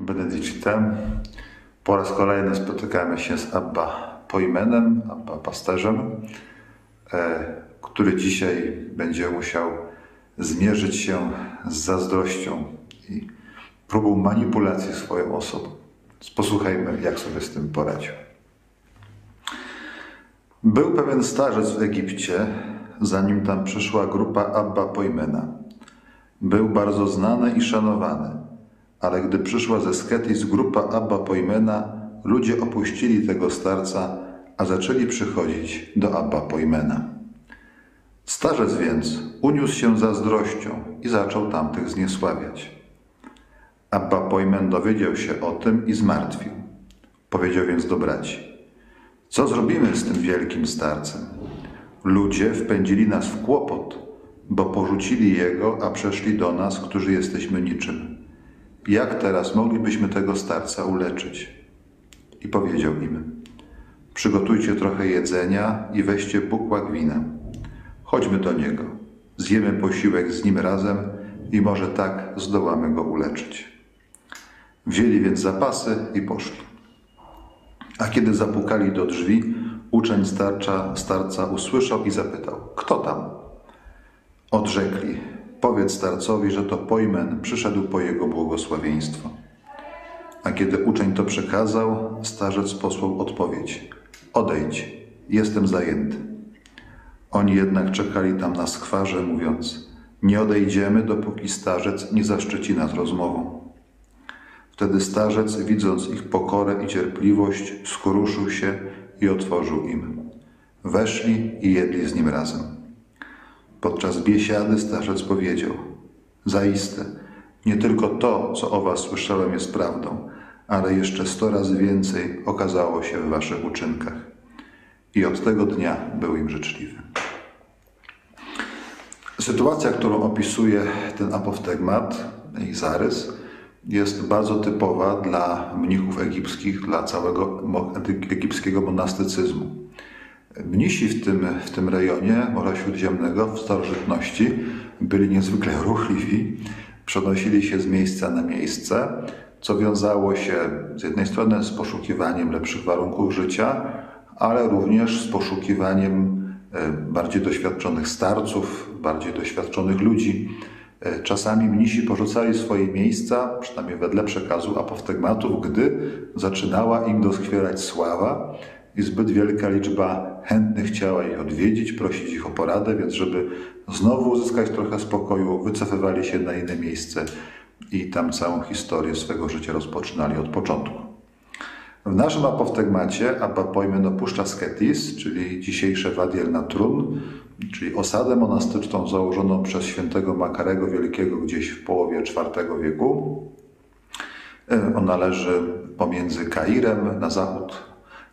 Benedicite. Po raz kolejny spotykamy się z Abba Pojmenem, Abba Pasterzem, e, który dzisiaj będzie musiał zmierzyć się z zazdrością i próbą manipulacji swoją osobą. Posłuchajmy, jak sobie z tym poradził. Był pewien starzec w Egipcie, zanim tam przyszła grupa Abba Pojmena. Był bardzo znany i szanowany, ale gdy przyszła ze Sketis grupa Abba Pojmena, ludzie opuścili tego starca, a zaczęli przychodzić do Abba Pojmena. Starzec więc uniósł się zazdrością i zaczął tamtych zniesławiać. Abba Pojmen dowiedział się o tym i zmartwił. Powiedział więc do braci: Co zrobimy z tym wielkim starcem? Ludzie wpędzili nas w kłopot, bo porzucili jego, a przeszli do nas, którzy jesteśmy niczym. Jak teraz moglibyśmy tego starca uleczyć? I powiedział im: Przygotujcie trochę jedzenia i weźcie bukłak wina. Chodźmy do niego. Zjemy posiłek z nim razem i może tak zdołamy go uleczyć. Wzięli więc zapasy i poszli. A kiedy zapukali do drzwi, uczeń starcza, starca usłyszał i zapytał: Kto tam? Odrzekli: Powiedz starcowi, że to pojmen przyszedł po jego błogosławieństwo. A kiedy uczeń to przekazał, starzec posłał odpowiedź: Odejdź, jestem zajęty. Oni jednak czekali tam na skwarze, mówiąc: Nie odejdziemy, dopóki starzec nie zaszczyci nas rozmową. Wtedy starzec, widząc ich pokorę i cierpliwość, skruszył się i otworzył im. Weszli i jedli z nim razem. Podczas biesiady starzec powiedział: Zaiste, nie tylko to, co o was słyszałem, jest prawdą, ale jeszcze sto razy więcej okazało się w waszych uczynkach. I od tego dnia był im życzliwy. Sytuacja, którą opisuje ten apoftegmat i zarys, jest bardzo typowa dla mnichów egipskich, dla całego egipskiego monastycyzmu. Mnisi w tym, w tym rejonie Morza Śródziemnego w starożytności byli niezwykle ruchliwi, przenosili się z miejsca na miejsce, co wiązało się z jednej strony z poszukiwaniem lepszych warunków życia, ale również z poszukiwaniem e, bardziej doświadczonych starców, bardziej doświadczonych ludzi. E, czasami mnisi porzucali swoje miejsca, przynajmniej wedle przekazu apoftegmatów, gdy zaczynała im doskwierać sława i zbyt wielka liczba chętnych chciała ich odwiedzić, prosić ich o poradę, więc żeby znowu uzyskać trochę spokoju, wycofywali się na inne miejsce i tam całą historię swego życia rozpoczynali od początku. W naszym apoftegmacie Abba Pojmen opuszcza Sketis, czyli dzisiejsze Wadiel na Trun, czyli osadę monastyczną założoną przez świętego Makarego Wielkiego gdzieś w połowie IV wieku. E, ona leży pomiędzy Kairem na zachód,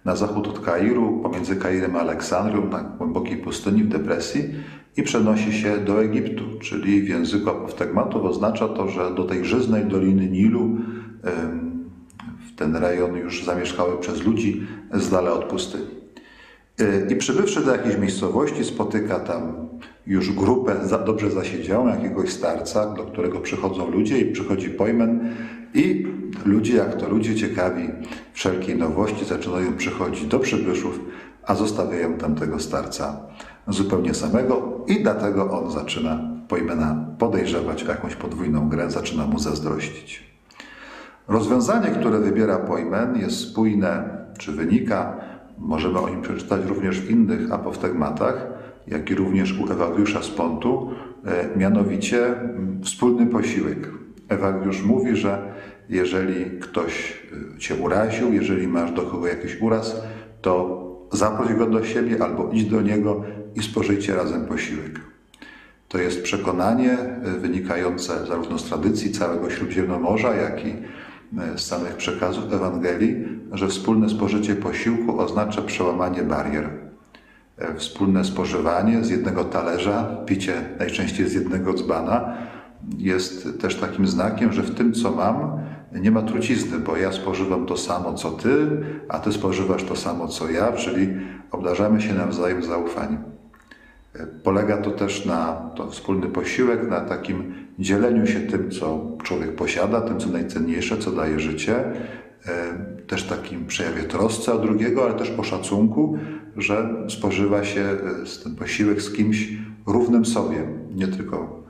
na zachód od Kairu, pomiędzy Kairem a Aleksandrium, na głębokiej pustyni w depresji i przenosi się do Egiptu, czyli w języku apoftegmatów oznacza to, że do tej żyznej doliny Nilu w ten rejon już zamieszkały przez ludzi z dala od pustyni. E, I przybywszy do jakiejś miejscowości, spotyka tam już grupę dobrze zasiedziałą, jakiegoś starca, do którego przychodzą ludzie i przychodzi pojmen i ludzie, jak to ludzie ciekawi wszelkiej nowości, zaczynają przychodzić do przybyszów, a zostawiają tam tego starca zupełnie samego i dlatego on zaczyna pojmena podejrzewać o jakąś podwójną grę, zaczyna mu zazdrościć. Rozwiązanie, które wybiera pojmen jest spójne, czy wynika Możemy o nim przeczytać również w innych apoftegmatach, jak i również u Ewagriusza z Pontu, e, mianowicie mm, wspólny posiłek. Ewagriusz mówi, że jeżeli ktoś e, cię uraził, jeżeli masz do kogo jakiś uraz, to zaproś go do siebie albo idź do niego i spożyjcie razem posiłek. To jest przekonanie e, wynikające zarówno z tradycji całego Śródziemnomorza, jak i z samych przekazów Ewangelii, że wspólne spożycie posiłku oznacza przełamanie barier. E, wspólne spożywanie z jednego talerza, picie najczęściej z jednego dzbana jest też takim znakiem, że w tym, co mam, nie ma trucizny, bo ja spożywam to samo, co ty, a ty spożywasz to samo, co ja, czyli obdarzamy się nawzajem zaufaniem. Polega to też na to wspólny posiłek, na takim dzieleniu się tym, co człowiek posiada, tym, co najcenniejsze, co daje życie, też takim przejawie trosce o drugiego, ale też o szacunku, że spożywa się ten posiłek z kimś równym sobie, nie tylko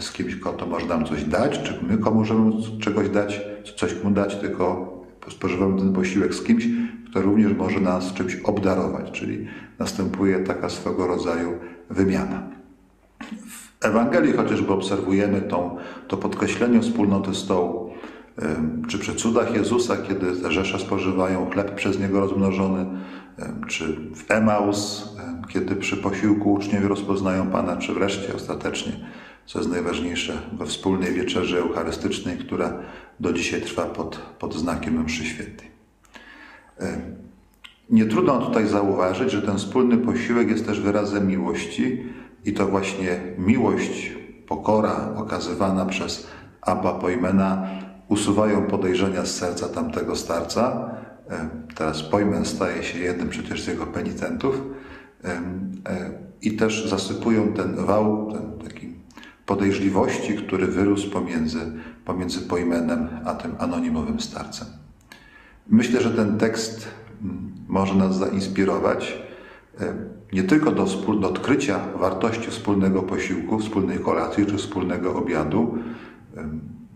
z kimś, kto może nam coś dać, czy my komu możemy czegoś dać, coś mu dać, tylko spożywamy ten posiłek z kimś, kto również może nas czymś obdarować, czyli następuje taka swego rodzaju wymiana. W Ewangelii chociażby obserwujemy tą, to podkreślenie wspólnoty stołu, czy przy cudach Jezusa, kiedy te rzesze spożywają chleb przez Niego rozmnożony, czy w Emaus, kiedy przy posiłku uczniowie rozpoznają Pana, czy wreszcie ostatecznie, co jest najważniejsze, we wspólnej wieczerzy eucharystycznej, która do dzisiaj trwa pod, pod znakiem mszy świętej. Nie trudno tutaj zauważyć, że ten wspólny posiłek jest też wyrazem miłości i to właśnie miłość, pokora okazywana przez Abba Pojmena usuwają podejrzenia z serca tamtego starca. Teraz Pojmen staje się jednym przecież z jego penitentów i też zasypują ten wał, ten taki podejrzliwości, który wyrósł pomiędzy, pomiędzy Pojmenem a tym anonimowym starcem. Myślę, że ten tekst może nas zainspirować e, nie tylko do, do odkrycia wartości wspólnego posiłku, wspólnej kolacji czy wspólnego obiadu. E,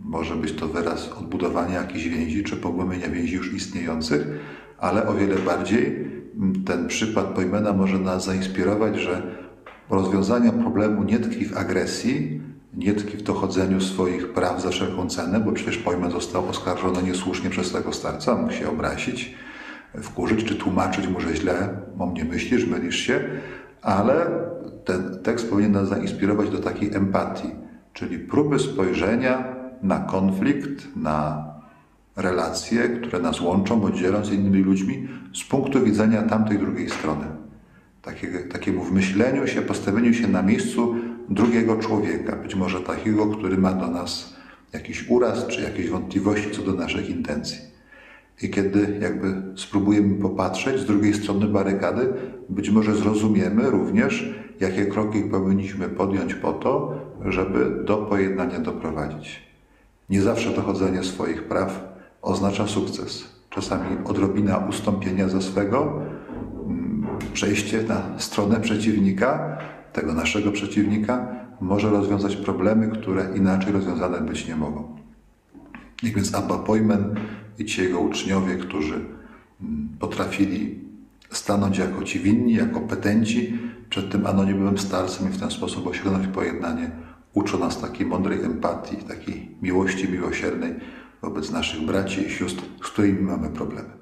może być to wyraz odbudowania jakichś więzi czy pogłębienia więzi już istniejących, ale o wiele bardziej ten przykład Pojmena może nas zainspirować, że rozwiązanie problemu nie tkwi w agresji, nie tkwi w dochodzeniu swoich praw za wszelką cenę, bo przecież Pojmen został oskarżony niesłusznie przez tego starca, mógł się obrazić wkurzyć czy tłumaczyć mu, że źle o mnie myślisz, mylisz się, ale ten tekst powinien nas zainspirować do takiej empatii, czyli próby spojrzenia na konflikt, na relacje, które nas łączą bądź dzielą z innymi ludźmi z punktu widzenia tamtej drugiej strony. Takiego, takiemu wmyśleniu się, postawieniu się na miejscu drugiego człowieka, być może takiego, który ma do nas jakiś uraz czy jakieś wątpliwości co do naszych intencji. I kiedy jakby spróbujemy popatrzeć z drugiej strony barykady, być może zrozumiemy również, jakie kroki powinniśmy podjąć po to, żeby do pojednania doprowadzić. Nie zawsze dochodzenie swoich praw oznacza sukces. Czasami odrobina ustąpienia ze swego, przejście na stronę przeciwnika, tego naszego przeciwnika, może rozwiązać problemy, które inaczej rozwiązane być nie mogą. I więc Abba Pojmen i ci jego uczniowie, którzy mm, potrafili stanąć jako ci winni, jako petenci przed tym anonimowym starcem i w ten sposób osiągnąć pojednanie, uczą nas takiej mądrej empatii, takiej miłości miłosiernej wobec naszych braci i sióstr, z którymi mamy problemy.